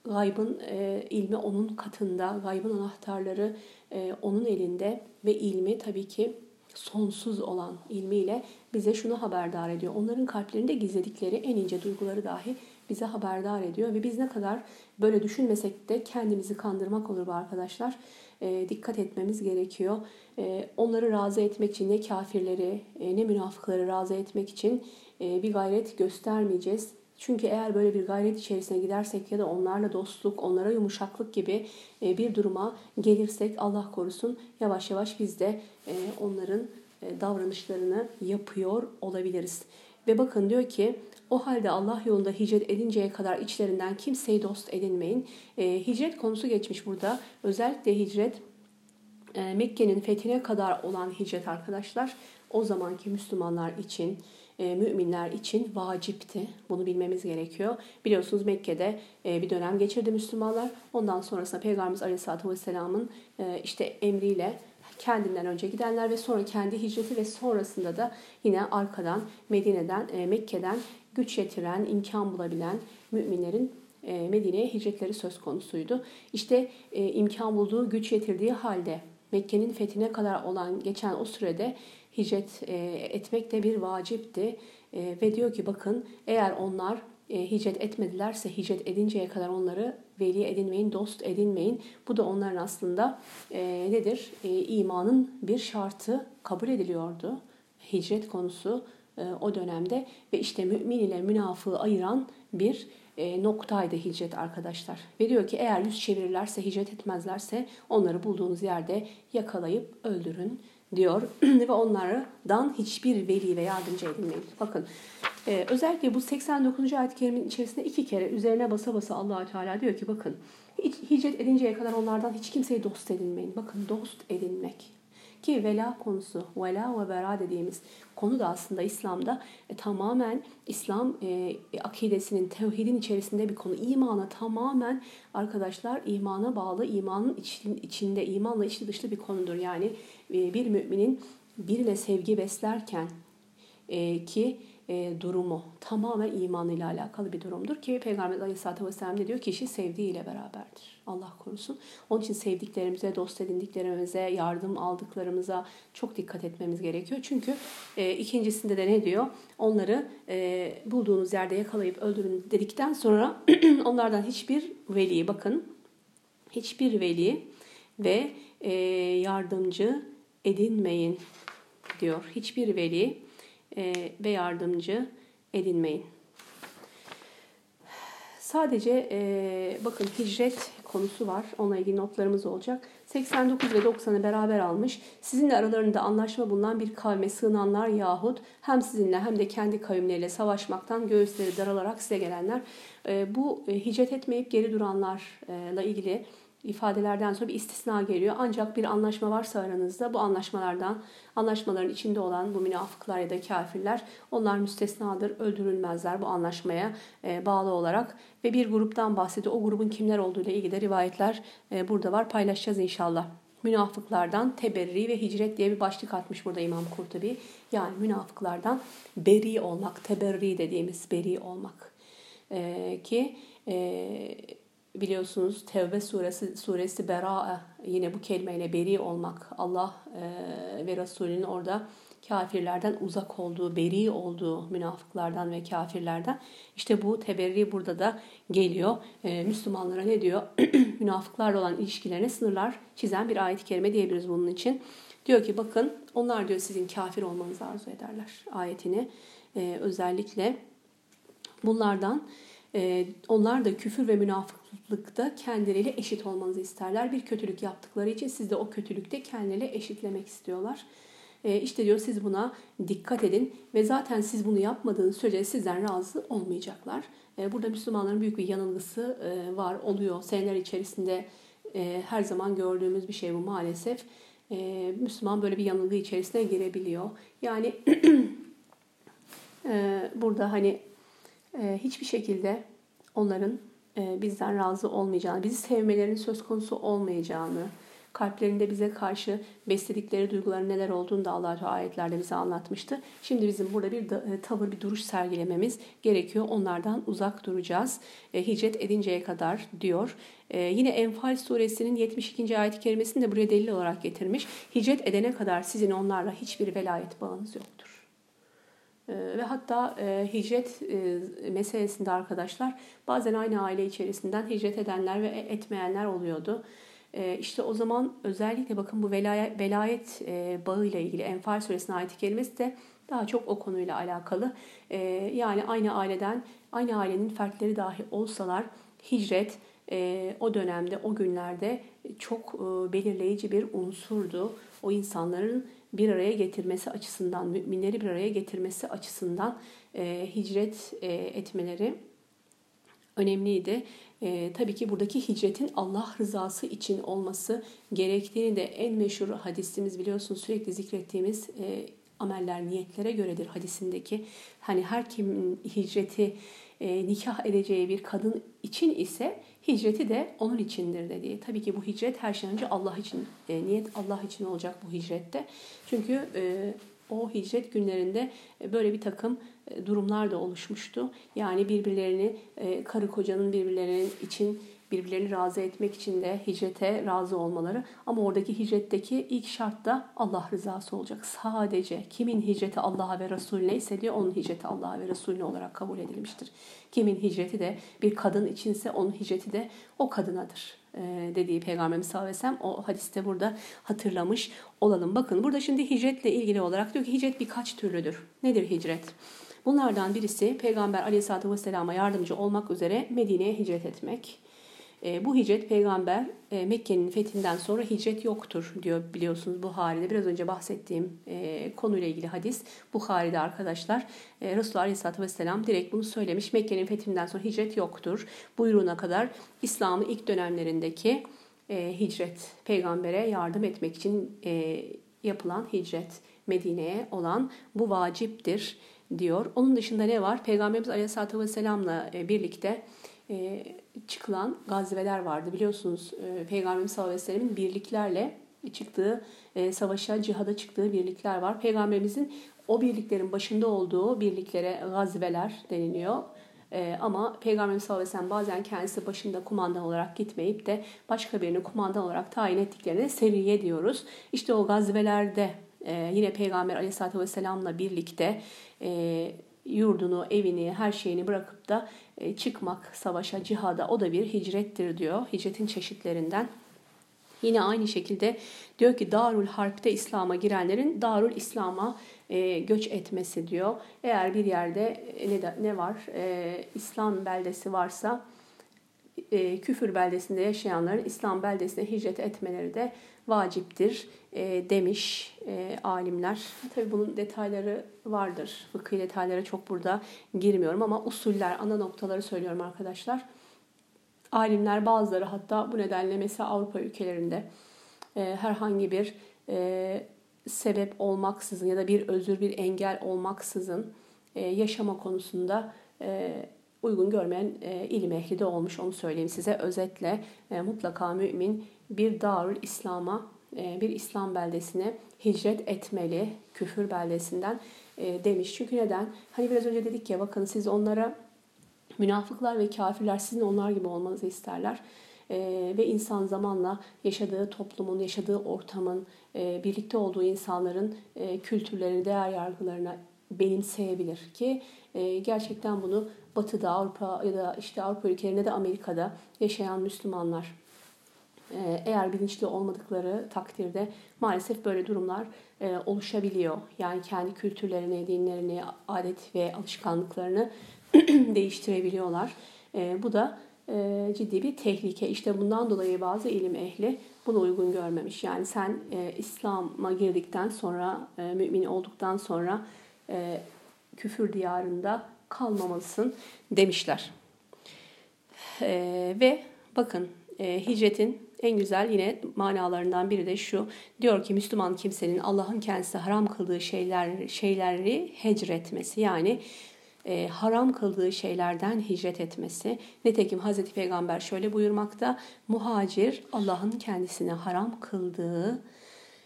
gaybın e, ilmi onun katında. Gaybın anahtarları e, onun elinde. Ve ilmi tabii ki sonsuz olan ilmiyle bize şunu haberdar ediyor. Onların kalplerinde gizledikleri en ince duyguları dahi bize haberdar ediyor. Ve biz ne kadar böyle düşünmesek de kendimizi kandırmak olur bu arkadaşlar. E, dikkat etmemiz gerekiyor. E, onları razı etmek için ne kafirleri e, ne münafıkları razı etmek için e, bir gayret göstermeyeceğiz. Çünkü eğer böyle bir gayret içerisine gidersek ya da onlarla dostluk, onlara yumuşaklık gibi e, bir duruma gelirsek Allah korusun yavaş yavaş biz de e, onların e, davranışlarını yapıyor olabiliriz. Ve bakın diyor ki o halde Allah yolunda hicret edinceye kadar içlerinden kimseyi dost edinmeyin. Hicret konusu geçmiş burada. Özellikle hicret Mekke'nin fethine kadar olan hicret arkadaşlar o zamanki Müslümanlar için e, müminler için vacipti. Bunu bilmemiz gerekiyor. Biliyorsunuz Mekke'de e, bir dönem geçirdi Müslümanlar. Ondan sonrasında Peygamberimiz Aleyhisselatü Vesselam'ın e, işte emriyle kendinden önce gidenler ve sonra kendi hicreti ve sonrasında da yine arkadan Medine'den, Mekke'den güç yetiren, imkan bulabilen müminlerin Medine'ye hicretleri söz konusuydu. İşte imkan bulduğu, güç yetirdiği halde Mekke'nin fethine kadar olan geçen o sürede hicret e, etmek de bir vacipti. E, ve diyor ki bakın eğer onlar e, hicret etmedilerse hicret edinceye kadar onları veli edinmeyin, dost edinmeyin. Bu da onların aslında e, nedir? E, imanın bir şartı kabul ediliyordu. Hicret konusu e, o dönemde ve işte mümin ile münafığı ayıran bir e, noktaydı hicret arkadaşlar. Ve diyor ki eğer yüz çevirirlerse, hicret etmezlerse onları bulduğunuz yerde yakalayıp öldürün diyor ve onlardan hiçbir veli ve yardımcı edinmeyin. Bakın e, özellikle bu 89. ayet-i kerimenin içerisinde iki kere üzerine basa basa allah Teala diyor ki bakın hicret edinceye kadar onlardan hiç kimseyi dost edinmeyin. Bakın dost edinmek ki vela konusu, vela ve bera dediğimiz konu da aslında İslam'da e, tamamen İslam e, akidesinin, tevhidin içerisinde bir konu. İmana tamamen arkadaşlar imana bağlı, imanın için, içinde, imanla içli dışlı bir konudur. Yani e, bir müminin birine sevgi beslerken e, ki e, durumu tamamen imanıyla alakalı bir durumdur ki Peygamber Aleyhisselatü Vesselam ne diyor? Kişi sevdiğiyle beraberdir. Allah korusun. Onun için sevdiklerimize, dost edindiklerimize, yardım aldıklarımıza çok dikkat etmemiz gerekiyor. Çünkü e, ikincisinde de ne diyor? Onları e, bulduğunuz yerde yakalayıp öldürün dedikten sonra onlardan hiçbir veli bakın hiçbir veli ve e, yardımcı edinmeyin diyor. Hiçbir veli e, ve yardımcı edinmeyin. Sadece e, bakın hicret konusu var. Onunla ilgili notlarımız olacak. 89 ve 90'ı beraber almış. Sizinle aralarında anlaşma bulunan bir kavme sığınanlar yahut hem sizinle hem de kendi kavimleriyle savaşmaktan göğüsleri daralarak size gelenler. E, bu e, hicret etmeyip geri duranlarla ilgili ifadelerden sonra bir istisna geliyor. Ancak bir anlaşma varsa aranızda bu anlaşmalardan, anlaşmaların içinde olan bu münafıklar ya da kafirler onlar müstesnadır, öldürülmezler bu anlaşmaya e, bağlı olarak. Ve bir gruptan bahsediyor. O grubun kimler olduğu ile ilgili rivayetler e, burada var. Paylaşacağız inşallah. Münafıklardan teberri ve hicret diye bir başlık atmış burada İmam Kurtubi. Yani münafıklardan beri olmak, teberri dediğimiz beri olmak. E, ki e, biliyorsunuz Tevbe suresi suresi Bera'a yine bu kelimeyle beri olmak Allah e, ve Resulünün orada kafirlerden uzak olduğu, beri olduğu münafıklardan ve kafirlerden. İşte bu teberri burada da geliyor. Ee, Müslümanlara ne diyor? Münafıklarla olan ilişkilerine sınırlar çizen bir ayet-i kerime diyebiliriz bunun için. Diyor ki bakın onlar diyor sizin kafir olmanızı arzu ederler ayetini. Ee, özellikle bunlardan e, onlar da küfür ve münafıklıkta kendileriyle eşit olmanızı isterler. Bir kötülük yaptıkları için siz de o kötülükte kendileriyle eşitlemek istiyorlar. E, işte diyor siz buna dikkat edin ve zaten siz bunu yapmadığınız sürece sizden razı olmayacaklar. E, burada Müslümanların büyük bir yanılgısı e, var, oluyor. Seneler içerisinde e, her zaman gördüğümüz bir şey bu maalesef. E, Müslüman böyle bir yanılgı içerisine girebiliyor. Yani e, burada hani e, hiçbir şekilde onların bizden razı olmayacağını, bizi sevmelerinin söz konusu olmayacağını, kalplerinde bize karşı besledikleri duyguların neler olduğunu da Allah ayetlerde bize anlatmıştı. Şimdi bizim burada bir e, tavır, bir duruş sergilememiz gerekiyor. Onlardan uzak duracağız. E, hicret edinceye kadar diyor. E, yine Enfal suresinin 72. ayet-i kerimesini de buraya delil olarak getirmiş. Hicret edene kadar sizin onlarla hiçbir velayet bağınız yoktur. Ve hatta e, hicret e, meselesinde arkadaşlar bazen aynı aile içerisinden hicret edenler ve etmeyenler oluyordu. E, işte o zaman özellikle bakın bu velayet, velayet e, bağıyla ilgili Enfal suresinin ayet kelimesi de daha çok o konuyla alakalı. E, yani aynı aileden, aynı ailenin fertleri dahi olsalar hicret e, o dönemde, o günlerde çok e, belirleyici bir unsurdu. O insanların bir araya getirmesi açısından, müminleri bir araya getirmesi açısından e, hicret e, etmeleri önemliydi. E, tabii ki buradaki hicretin Allah rızası için olması gerektiğini de en meşhur hadisimiz biliyorsunuz sürekli zikrettiğimiz e, ameller niyetlere göredir hadisindeki. Hani her kimin hicreti e, nikah edeceği bir kadın için ise hicreti de onun içindir dediği. Tabii ki bu hicret her şeyden önce Allah için, e, niyet Allah için olacak bu hicrette. Çünkü e, o hicret günlerinde e, böyle bir takım e, durumlar da oluşmuştu. Yani birbirlerini, e, karı kocanın birbirlerinin için birbirlerini razı etmek için de hicrete razı olmaları. Ama oradaki hicretteki ilk şart da Allah rızası olacak. Sadece kimin hicreti Allah'a ve Resulüne ise diyor onun hicreti Allah'a ve Resulüne olarak kabul edilmiştir. Kimin hicreti de bir kadın içinse onun hicreti de o kadınadır e, dediği Peygamberimiz sallallahu aleyhi ve sellem o hadiste burada hatırlamış olalım. Bakın burada şimdi hicretle ilgili olarak diyor ki hicret birkaç türlüdür. Nedir hicret? Bunlardan birisi Peygamber aleyhissalatü vesselama yardımcı olmak üzere Medine'ye hicret etmek. E, bu hicret peygamber e, Mekke'nin fethinden sonra hicret yoktur diyor biliyorsunuz Buhari'de. Biraz önce bahsettiğim e, konuyla ilgili hadis Buhari'de arkadaşlar. E, Resulullah Aleyhisselatü Vesselam direkt bunu söylemiş. Mekke'nin fethinden sonra hicret yoktur. Buyruğuna kadar İslam'ın ilk dönemlerindeki e, hicret, peygambere yardım etmek için e, yapılan hicret Medine'ye olan bu vaciptir diyor. Onun dışında ne var? Peygamberimiz Aleyhisselatü Vesselam'la e, birlikte e, çıkılan gazveler vardı. Biliyorsunuz e, Peygamberimiz sallallahu aleyhi ve sellemin birliklerle çıktığı, e, savaşa, cihada çıktığı birlikler var. Peygamberimizin o birliklerin başında olduğu birliklere gazveler deniliyor. Ee, ama Peygamberimiz sallallahu aleyhi ve sellem bazen kendisi başında kumandan olarak gitmeyip de başka birini kumandan olarak tayin ettiklerine seriye diyoruz. İşte o gazvelerde e, yine Peygamber aleyhissalatü vesselamla birlikte e, yurdunu, evini, her şeyini bırakıp da e, çıkmak savaşa, cihada o da bir hicrettir diyor. Hicretin çeşitlerinden. Yine aynı şekilde diyor ki Darul Harp'te İslam'a girenlerin Darul İslam'a e, göç etmesi diyor. Eğer bir yerde e, ne, ne var? E, İslam beldesi varsa e, küfür beldesinde yaşayanların İslam beldesine hicret etmeleri de vaciptir e, demiş e, alimler. Tabi bunun detayları vardır. Fıkıh detaylara çok burada girmiyorum ama usuller, ana noktaları söylüyorum arkadaşlar. Alimler bazıları hatta bu nedenle mesela Avrupa ülkelerinde e, herhangi bir e, sebep olmaksızın ya da bir özür, bir engel olmaksızın e, yaşama konusunda e, uygun görmeyen e, ilim ehli de olmuş onu söyleyeyim size özetle e, mutlaka mümin bir darül İslam'a e, bir İslam beldesine hicret etmeli küfür beldesinden e, demiş. Çünkü neden? Hani biraz önce dedik ya bakın siz onlara münafıklar ve kafirler sizin onlar gibi olmanızı isterler. e, ve insan zamanla yaşadığı toplumun, yaşadığı ortamın, e, birlikte olduğu insanların e, kültürlerini, değer yargılarına benimseyebilir ki e, gerçekten bunu Batı'da, Avrupa ya da işte Avrupa ülkelerinde de Amerika'da yaşayan Müslümanlar eğer bilinçli olmadıkları takdirde maalesef böyle durumlar e, oluşabiliyor. Yani kendi kültürlerini, dinlerini, adet ve alışkanlıklarını değiştirebiliyorlar. E, bu da e, ciddi bir tehlike. İşte bundan dolayı bazı ilim ehli bunu uygun görmemiş. Yani sen İslam'a girdikten sonra, mümin olduktan sonra küfür diyarında kalmamalısın demişler. Ve bakın e, hicretin en güzel yine manalarından biri de şu. Diyor ki Müslüman kimsenin Allah'ın kendisi haram kıldığı şeyler şeyleri hecretmesi yani e, haram kıldığı şeylerden hicret etmesi. Nitekim Hazreti Peygamber şöyle buyurmakta. Muhacir Allah'ın kendisine haram kıldığı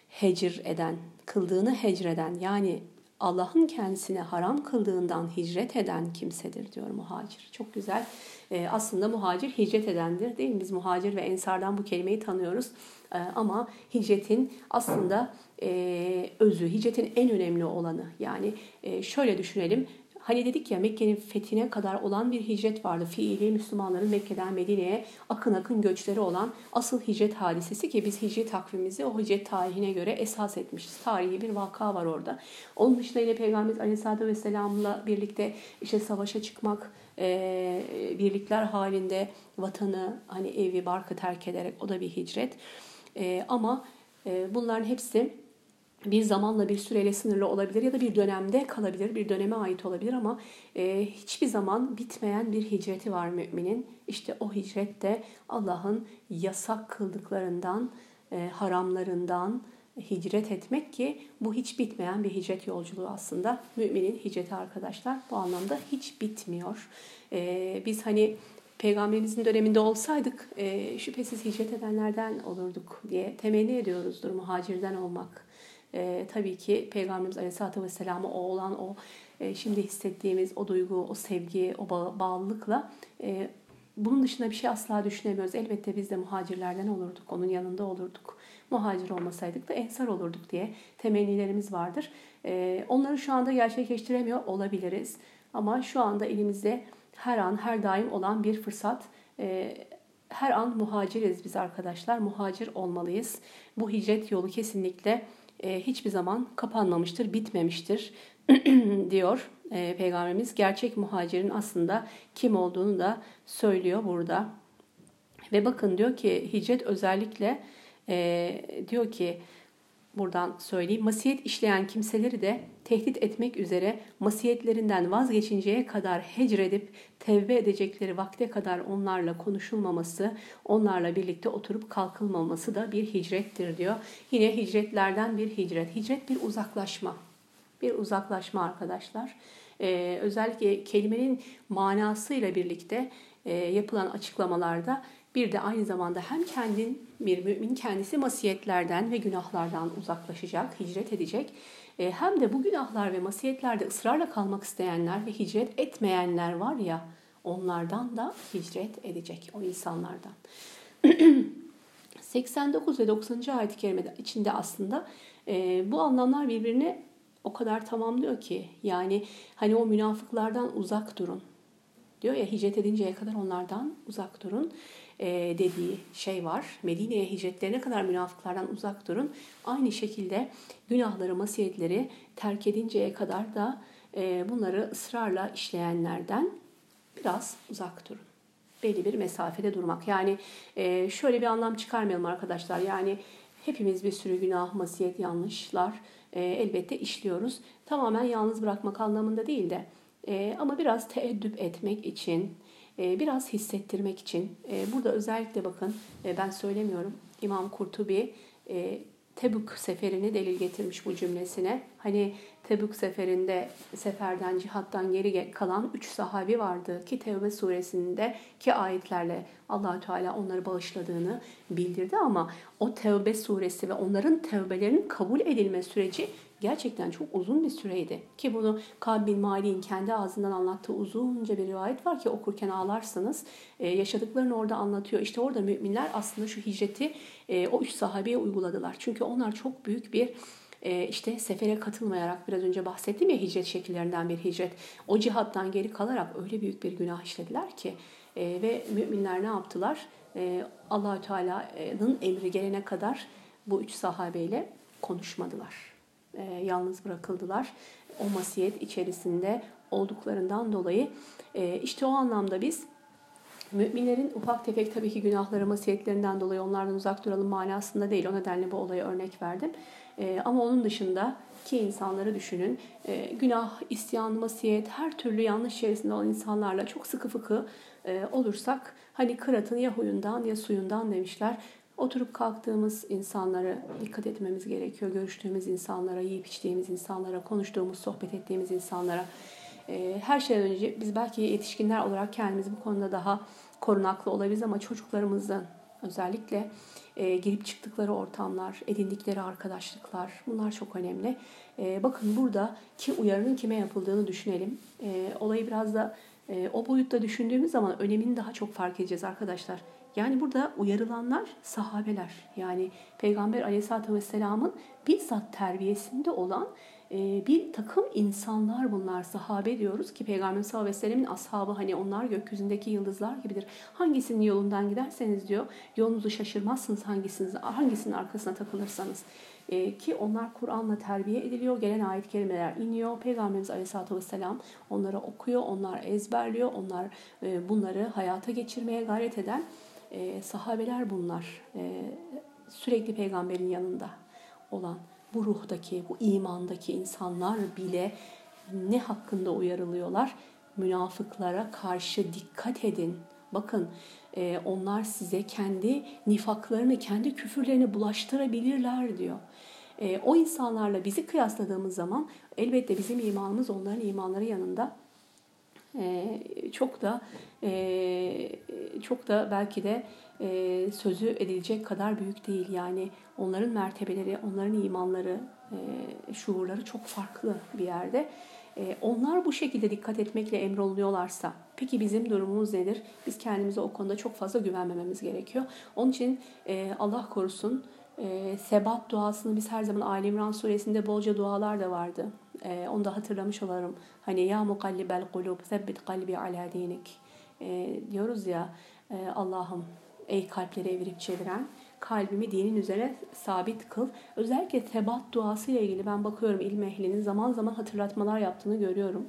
hecir eden, kıldığını hecreden yani Allah'ın kendisine haram kıldığından hicret eden kimsedir diyor muhacir. Çok güzel. E, aslında muhacir hicret edendir değil mi? Biz muhacir ve ensardan bu kelimeyi tanıyoruz. E, ama hicretin aslında e, özü, hicretin en önemli olanı. Yani e, şöyle düşünelim. Hani dedik ya Mekke'nin fethine kadar olan bir hicret vardı. Fiili Müslümanların Mekke'den Medine'ye akın akın göçleri olan asıl hicret hadisesi ki biz hicret takvimimizi o hicret tarihine göre esas etmişiz. Tarihi bir vaka var orada. Onun dışında yine Peygamberimiz Aleyhisselatü Vesselam'la birlikte işte savaşa çıkmak, e, birlikler halinde vatanı, hani evi, barkı terk ederek o da bir hicret. E, ama e, bunların hepsi bir zamanla bir süreyle sınırlı olabilir ya da bir dönemde kalabilir, bir döneme ait olabilir ama e, hiçbir zaman bitmeyen bir hicreti var müminin. İşte o hicret de Allah'ın yasak kıldıklarından, e, haramlarından hicret etmek ki bu hiç bitmeyen bir hicret yolculuğu aslında. Müminin hicreti arkadaşlar bu anlamda hiç bitmiyor. E, biz hani Peygamberimizin döneminde olsaydık e, şüphesiz hicret edenlerden olurduk diye temenni ediyoruzdur muhacirden olmak e, tabii ki Peygamberimiz Aleyhisselatü Vesselam'a o olan o e, şimdi hissettiğimiz o duygu, o sevgi, o bağ, bağlılıkla e, bunun dışında bir şey asla düşünemiyoruz. Elbette biz de muhacirlerden olurduk, onun yanında olurduk. Muhacir olmasaydık da ensar olurduk diye temennilerimiz vardır. E, onları şu anda gerçekleştiremiyor olabiliriz. Ama şu anda elimizde her an, her daim olan bir fırsat. E, her an muhaciriz biz arkadaşlar. Muhacir olmalıyız. Bu hicret yolu kesinlikle e, hiçbir zaman kapanmamıştır, bitmemiştir diyor e, Peygamberimiz. Gerçek muhacirin aslında kim olduğunu da söylüyor burada. Ve bakın diyor ki hicret özellikle e, diyor ki buradan söyleyeyim. Masiyet işleyen kimseleri de tehdit etmek üzere masiyetlerinden vazgeçinceye kadar hecredip tevbe edecekleri vakte kadar onlarla konuşulmaması, onlarla birlikte oturup kalkılmaması da bir hicrettir diyor. Yine hicretlerden bir hicret. Hicret bir uzaklaşma. Bir uzaklaşma arkadaşlar. Ee, özellikle kelimenin manasıyla birlikte e, yapılan açıklamalarda bir de aynı zamanda hem kendin bir mümin kendisi masiyetlerden ve günahlardan uzaklaşacak, hicret edecek. E, hem de bu günahlar ve masiyetlerde ısrarla kalmak isteyenler ve hicret etmeyenler var ya onlardan da hicret edecek o insanlardan. 89 ve 90. ayet-i kerimede içinde aslında e, bu anlamlar birbirini o kadar tamamlıyor ki yani hani o münafıklardan uzak durun diyor ya hicret edinceye kadar onlardan uzak durun dediği şey var. Medine'ye hicretlerine kadar münafıklardan uzak durun. Aynı şekilde günahları, masiyetleri terk edinceye kadar da e, bunları ısrarla işleyenlerden biraz uzak durun. Belli bir mesafede durmak. Yani e, şöyle bir anlam çıkarmayalım arkadaşlar. Yani hepimiz bir sürü günah, masiyet, yanlışlar elbette işliyoruz. Tamamen yalnız bırakmak anlamında değil de ama biraz teeddüp etmek için, biraz hissettirmek için e, burada özellikle bakın e, ben söylemiyorum İmam Kurtubi e, Tebük seferini delil getirmiş bu cümlesine. Hani Tebük seferinde seferden cihattan geri kalan üç sahabi vardı ki Tevbe suresinde ki ayetlerle allah Teala onları bağışladığını bildirdi ama o Tevbe suresi ve onların tevbelerinin kabul edilme süreci gerçekten çok uzun bir süreydi. Ki bunu Kab bin Mali'nin kendi ağzından anlattığı uzunca bir rivayet var ki okurken ağlarsınız. Ee, yaşadıklarını orada anlatıyor. İşte orada müminler aslında şu hicreti e, o üç sahabeye uyguladılar. Çünkü onlar çok büyük bir işte sefere katılmayarak biraz önce bahsettim ya hicret şekillerinden bir hicret. O cihattan geri kalarak öyle büyük bir günah işlediler ki e, ve müminler ne yaptılar? E, Allahü Teala'nın emri gelene kadar bu üç sahabeyle konuşmadılar e, yalnız bırakıldılar. O masiyet içerisinde olduklarından dolayı işte o anlamda biz müminlerin ufak tefek tabii ki günahları masiyetlerinden dolayı onlardan uzak duralım manasında değil. O nedenle bu olaya örnek verdim. E, ama onun dışında ki insanları düşünün. E, günah, isyan, masiyet, her türlü yanlış içerisinde olan insanlarla çok sıkı fıkı e, olursak hani kıratın ya huyundan ya suyundan demişler. Oturup kalktığımız insanlara dikkat etmemiz gerekiyor. Görüştüğümüz insanlara, yiyip içtiğimiz insanlara, konuştuğumuz, sohbet ettiğimiz insanlara. Ee, her şeyden önce biz belki yetişkinler olarak kendimiz bu konuda daha korunaklı olabiliriz ama çocuklarımızın özellikle e, girip çıktıkları ortamlar, edindikleri arkadaşlıklar bunlar çok önemli. E, bakın burada ki uyarının kime yapıldığını düşünelim. E, olayı biraz da o boyutta düşündüğümüz zaman önemini daha çok fark edeceğiz arkadaşlar. Yani burada uyarılanlar sahabeler. Yani Peygamber aleyhissalatü vesselamın bizzat terbiyesinde olan e, bir takım insanlar bunlar sahabe diyoruz ki Peygamber sallallahu aleyhi ve sellemin ashabı hani onlar gökyüzündeki yıldızlar gibidir. Hangisinin yolundan giderseniz diyor yolunuzu şaşırmazsınız hangisiniz, hangisinin arkasına takılırsanız. E, ki onlar Kur'an'la terbiye ediliyor. Gelen ayet kelimeler iniyor. Peygamberimiz Aleyhisselatü Vesselam onları okuyor, onlar ezberliyor. Onlar e, bunları hayata geçirmeye gayret eden e, sahabeler bunlar. E, sürekli peygamberin yanında olan bu ruhtaki, bu imandaki insanlar bile ne hakkında uyarılıyorlar? Münafıklara karşı dikkat edin. Bakın e, onlar size kendi nifaklarını, kendi küfürlerini bulaştırabilirler diyor. E, o insanlarla bizi kıyasladığımız zaman elbette bizim imanımız onların imanları yanında e, çok da çok da belki de e, sözü edilecek kadar büyük değil. Yani onların mertebeleri, onların imanları, e, şuurları çok farklı bir yerde. E, onlar bu şekilde dikkat etmekle emrolunuyorlarsa, peki bizim durumumuz nedir? Biz kendimize o konuda çok fazla güvenmememiz gerekiyor. Onun için e, Allah korusun e, sebat duasını biz her zaman Ali İmran suresinde bolca dualar da vardı. E, onu da hatırlamış olarım. Hani ya mukallibel kulub sebbit kalbi ala dinik e, diyoruz ya e, Allah'ım ey kalpleri evirip çeviren kalbimi dinin üzerine sabit kıl. Özellikle tebat duası ile ilgili ben bakıyorum ilim ehlinin zaman zaman hatırlatmalar yaptığını görüyorum.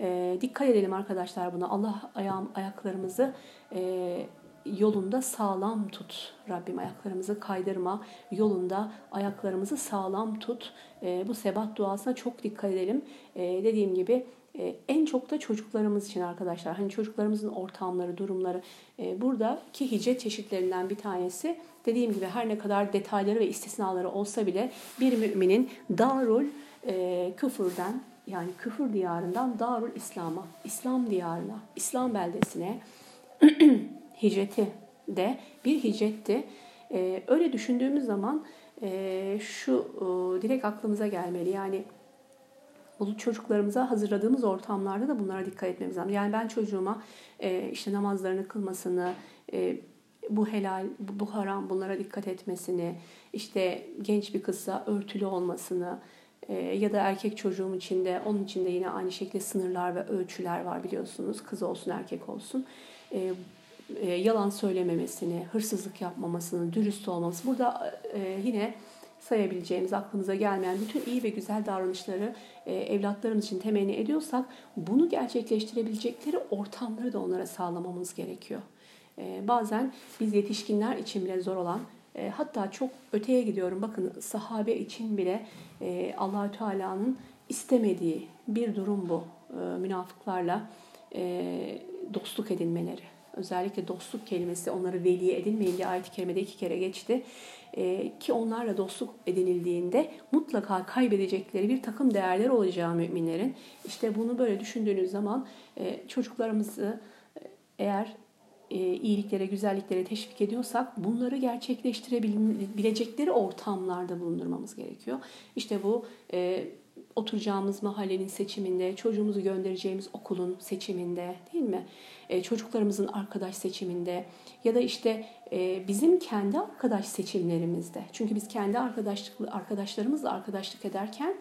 E, dikkat edelim arkadaşlar buna. Allah ayağım, ayaklarımızı e, yolunda sağlam tut. Rabbim ayaklarımızı kaydırma. Yolunda ayaklarımızı sağlam tut. E, bu sebat duasına çok dikkat edelim. E, dediğim gibi e, en çok da çocuklarımız için arkadaşlar. Hani çocuklarımızın ortamları, durumları. E, buradaki hicret çeşitlerinden bir tanesi dediğim gibi her ne kadar detayları ve istisnaları olsa bile bir müminin darul e, küfürden yani küfür diyarından darul İslam'a, İslam diyarına, İslam beldesine hicreti de bir hicretti. E, öyle düşündüğümüz zaman e, şu e, direkt aklımıza gelmeli. Yani bu çocuklarımıza hazırladığımız ortamlarda da bunlara dikkat etmemiz lazım. Yani ben çocuğuma e, işte namazlarını kılmasını, e, bu helal, bu haram bunlara dikkat etmesini, işte genç bir kızsa örtülü olmasını e, ya da erkek çocuğum için de onun için de yine aynı şekilde sınırlar ve ölçüler var biliyorsunuz. Kız olsun erkek olsun. E, e, yalan söylememesini, hırsızlık yapmamasını, dürüst olması. Burada e, yine sayabileceğimiz, aklımıza gelmeyen bütün iyi ve güzel davranışları e, evlatlarımız için temenni ediyorsak bunu gerçekleştirebilecekleri ortamları da onlara sağlamamız gerekiyor. E, bazen biz yetişkinler için bile zor olan e, hatta çok öteye gidiyorum. Bakın sahabe için bile e, Allahü Teala'nın istemediği bir durum bu. E, münafıklarla e, dostluk edinmeleri. Özellikle dostluk kelimesi onları veli edinmeyin diye ayet-i kerimede iki kere geçti. E, ki onlarla dostluk edinildiğinde mutlaka kaybedecekleri bir takım değerler olacağı müminlerin. İşte bunu böyle düşündüğünüz zaman e, çocuklarımızı e, eğer e, iyiliklere, güzelliklere teşvik ediyorsak bunları gerçekleştirebilecekleri ortamlarda bulundurmamız gerekiyor. İşte bu e, oturacağımız mahallenin seçiminde, çocuğumuzu göndereceğimiz okulun seçiminde değil mi? E, çocuklarımızın arkadaş seçiminde ya da işte e, bizim kendi arkadaş seçimlerimizde. Çünkü biz kendi arkadaşlık arkadaşlarımızla arkadaşlık ederken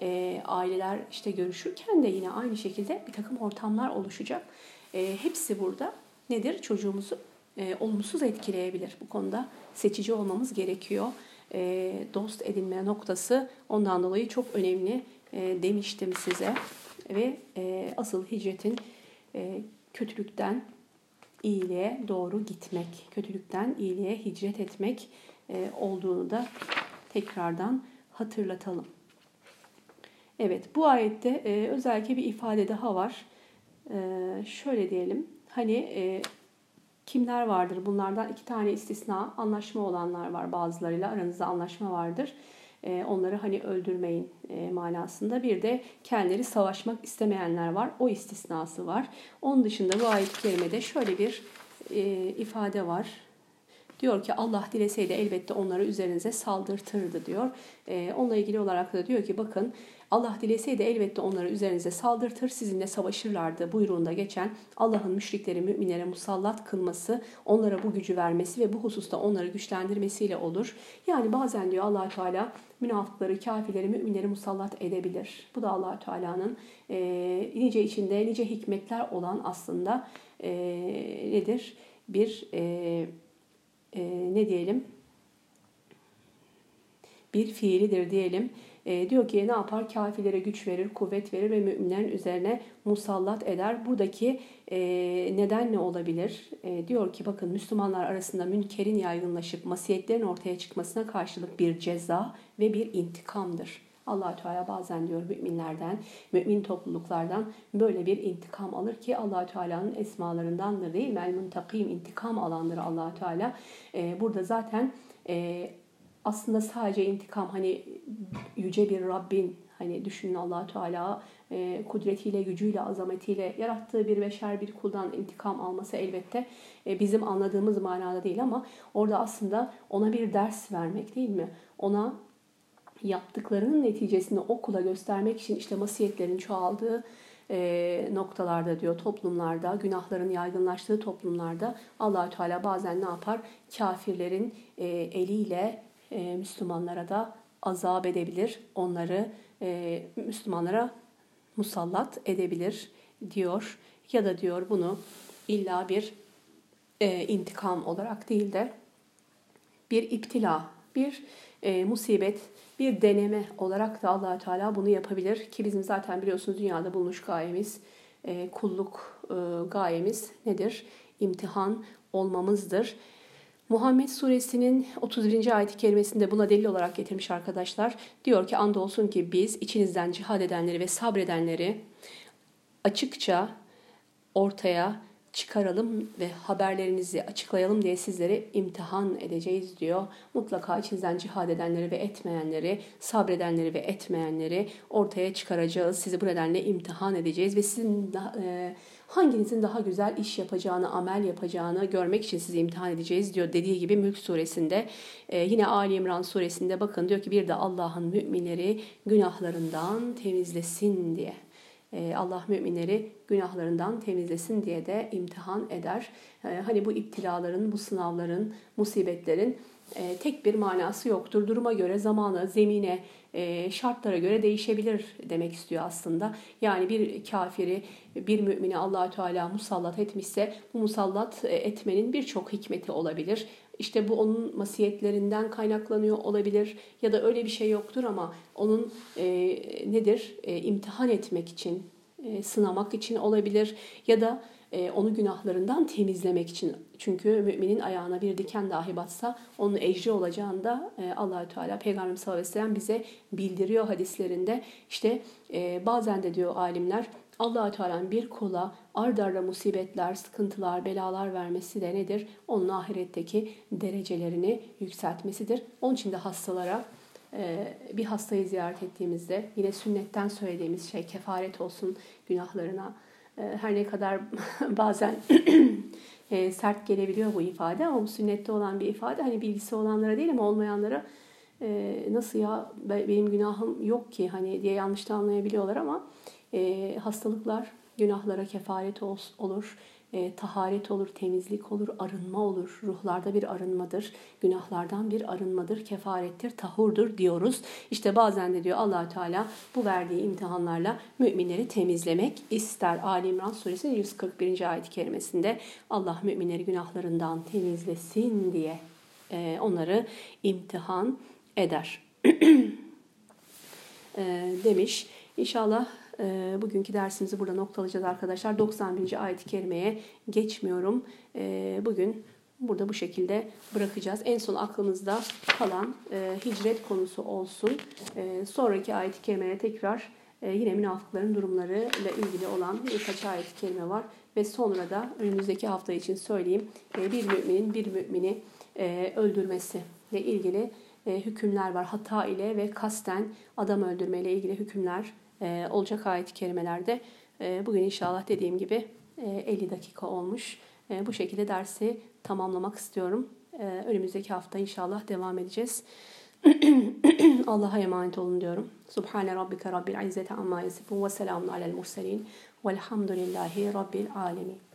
e, aileler işte görüşürken de yine aynı şekilde bir takım ortamlar oluşacak. E, hepsi burada nedir? Çocuğumuzu e, olumsuz etkileyebilir. Bu konuda seçici olmamız gerekiyor. E, dost edinme noktası ondan dolayı çok önemli e, demiştim size. Ve e, asıl hicretin e, kötülükten iyiliğe doğru gitmek, kötülükten iyiliğe hicret etmek olduğunu da tekrardan hatırlatalım. Evet bu ayette özellikle bir ifade daha var. Şöyle diyelim hani kimler vardır? Bunlardan iki tane istisna anlaşma olanlar var bazılarıyla aranızda anlaşma vardır. E, onları hani öldürmeyin e, manasında. Bir de kendileri savaşmak istemeyenler var. O istisnası var. Onun dışında bu ayet-i kerimede şöyle bir e, ifade var. Diyor ki Allah dileseydi elbette onları üzerinize saldırtırdı diyor. E, onunla ilgili olarak da diyor ki bakın Allah dileseydi elbette onları üzerinize saldırtır, sizinle savaşırlardı buyruğunda geçen Allah'ın müşrikleri müminlere musallat kılması, onlara bu gücü vermesi ve bu hususta onları güçlendirmesiyle olur. Yani bazen diyor allah Teala münafıkları, kafirleri, müminleri musallat edebilir. Bu da allah Teala'nın e, nice içinde nice hikmetler olan aslında e, nedir? Bir e, e, ne diyelim? Bir fiilidir diyelim. E, diyor ki ne yapar? Kafirlere güç verir, kuvvet verir ve müminlerin üzerine musallat eder. Buradaki e, neden ne olabilir? E, diyor ki bakın Müslümanlar arasında münkerin yaygınlaşıp masiyetlerin ortaya çıkmasına karşılık bir ceza ve bir intikamdır. Allah Teala bazen diyor müminlerden, mümin topluluklardan böyle bir intikam alır ki allah Teala'nın esmalarındandır değil mi? El-Muntakim intikam alandır allah Teala. E, burada zaten e, aslında sadece intikam hani yüce bir Rabbin hani düşünün allah Teala e, kudretiyle, gücüyle, azametiyle yarattığı bir beşer bir kuldan intikam alması elbette e, bizim anladığımız manada değil ama orada aslında ona bir ders vermek değil mi? Ona yaptıklarının neticesini okula göstermek için işte masiyetlerin çoğaldığı e, noktalarda diyor toplumlarda, günahların yaygınlaştığı toplumlarda allah Teala bazen ne yapar? Kafirlerin e, eliyle e, Müslümanlara da azap edebilir. Onları e, Müslümanlara musallat edebilir diyor. Ya da diyor bunu illa bir e, intikam olarak değil de bir iptila, bir e, musibet, bir deneme olarak da allah Teala bunu yapabilir. Ki bizim zaten biliyorsunuz dünyada bulmuş gayemiz, e, kulluk e, gayemiz nedir? İmtihan olmamızdır. Muhammed suresinin 31. ayet-i kerimesinde buna delil olarak getirmiş arkadaşlar. Diyor ki andolsun ki biz içinizden cihad edenleri ve sabredenleri açıkça ortaya çıkaralım ve haberlerinizi açıklayalım diye sizleri imtihan edeceğiz diyor. Mutlaka içinizden cihad edenleri ve etmeyenleri, sabredenleri ve etmeyenleri ortaya çıkaracağız. Sizi bu nedenle imtihan edeceğiz ve sizin e, hanginizin daha güzel iş yapacağını, amel yapacağını görmek için sizi imtihan edeceğiz diyor. Dediği gibi Mülk suresinde e, yine Ali İmran suresinde bakın diyor ki bir de Allah'ın müminleri günahlarından temizlesin diye. E, Allah müminleri günahlarından temizlesin diye de imtihan eder. E, hani bu iptilaların, bu sınavların, musibetlerin e, tek bir manası yoktur. Duruma göre, zamana, zemine, şartlara göre değişebilir demek istiyor aslında. Yani bir kafiri, bir mümini allah Teala musallat etmişse bu musallat etmenin birçok hikmeti olabilir. İşte bu onun masiyetlerinden kaynaklanıyor olabilir ya da öyle bir şey yoktur ama onun e, nedir e, imtihan etmek için, e, sınamak için olabilir ya da e, onu günahlarından temizlemek için. Çünkü müminin ayağına bir diken dahi batsa onun ecri olacağını da e, Allahü Teala Peygamber sallallahu bize bildiriyor hadislerinde. İşte e, bazen de diyor alimler allah Teala'nın bir kula ard arda musibetler, sıkıntılar, belalar vermesi de nedir? Onun ahiretteki derecelerini yükseltmesidir. Onun için de hastalara e, bir hastayı ziyaret ettiğimizde yine sünnetten söylediğimiz şey kefaret olsun günahlarına. E, her ne kadar bazen e, sert gelebiliyor bu ifade ama bu sünnette olan bir ifade. Hani bilgisi olanlara değil ama olmayanlara nasıl ya benim günahım yok ki hani diye yanlış da anlayabiliyorlar ama e, hastalıklar günahlara kefaret olur, e, taharet olur, temizlik olur, arınma olur. Ruhlarda bir arınmadır, günahlardan bir arınmadır, kefarettir, tahurdur diyoruz. İşte bazen de diyor allah Teala bu verdiği imtihanlarla müminleri temizlemek ister. Ali İmran suresi 141. ayet-i kerimesinde Allah müminleri günahlarından temizlesin diye e, onları imtihan eder. e, demiş. İnşallah e, bugünkü dersimizi burada noktalayacağız arkadaşlar. 91. ayet-i kerimeye geçmiyorum. E, bugün burada bu şekilde bırakacağız. En son aklımızda kalan e, hicret konusu olsun. E, sonraki ayet-i kerimeye tekrar e, yine münafıkların durumları ile ilgili olan birkaç ayet-i kerime var. Ve sonra da önümüzdeki hafta için söyleyeyim e, bir müminin bir mümini e, öldürmesi ile ilgili e, hükümler var. Hata ile ve kasten adam öldürme ile ilgili hükümler e, olacak ayet-i kerimelerde. E, bugün inşallah dediğim gibi e, 50 dakika olmuş. E, bu şekilde dersi tamamlamak istiyorum. E, önümüzdeki hafta inşallah devam edeceğiz. Allah'a emanet olun diyorum. Subhane rabbike rabbil izzeti amma yasifun ve selamun alel murselin velhamdülillahi rabbil alemin.